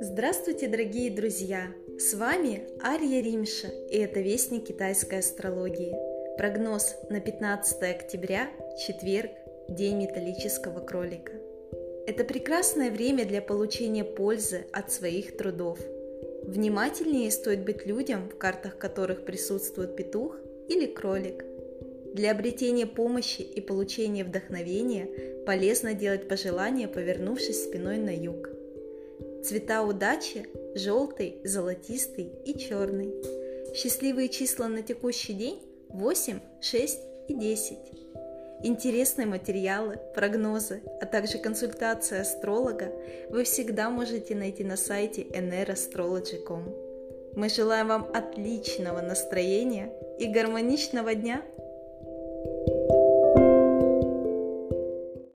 Здравствуйте, дорогие друзья! С вами Ария Римша, и это Вестник китайской астрологии. Прогноз на 15 октября, четверг, День металлического кролика. Это прекрасное время для получения пользы от своих трудов. Внимательнее стоит быть людям, в картах которых присутствует петух или кролик. Для обретения помощи и получения вдохновения полезно делать пожелания, повернувшись спиной на юг. Цвета удачи – желтый, золотистый и черный. Счастливые числа на текущий день – 8, 6 и 10. Интересные материалы, прогнозы, а также консультация астролога вы всегда можете найти на сайте nrastrology.com. Мы желаем вам отличного настроения и гармоничного дня! you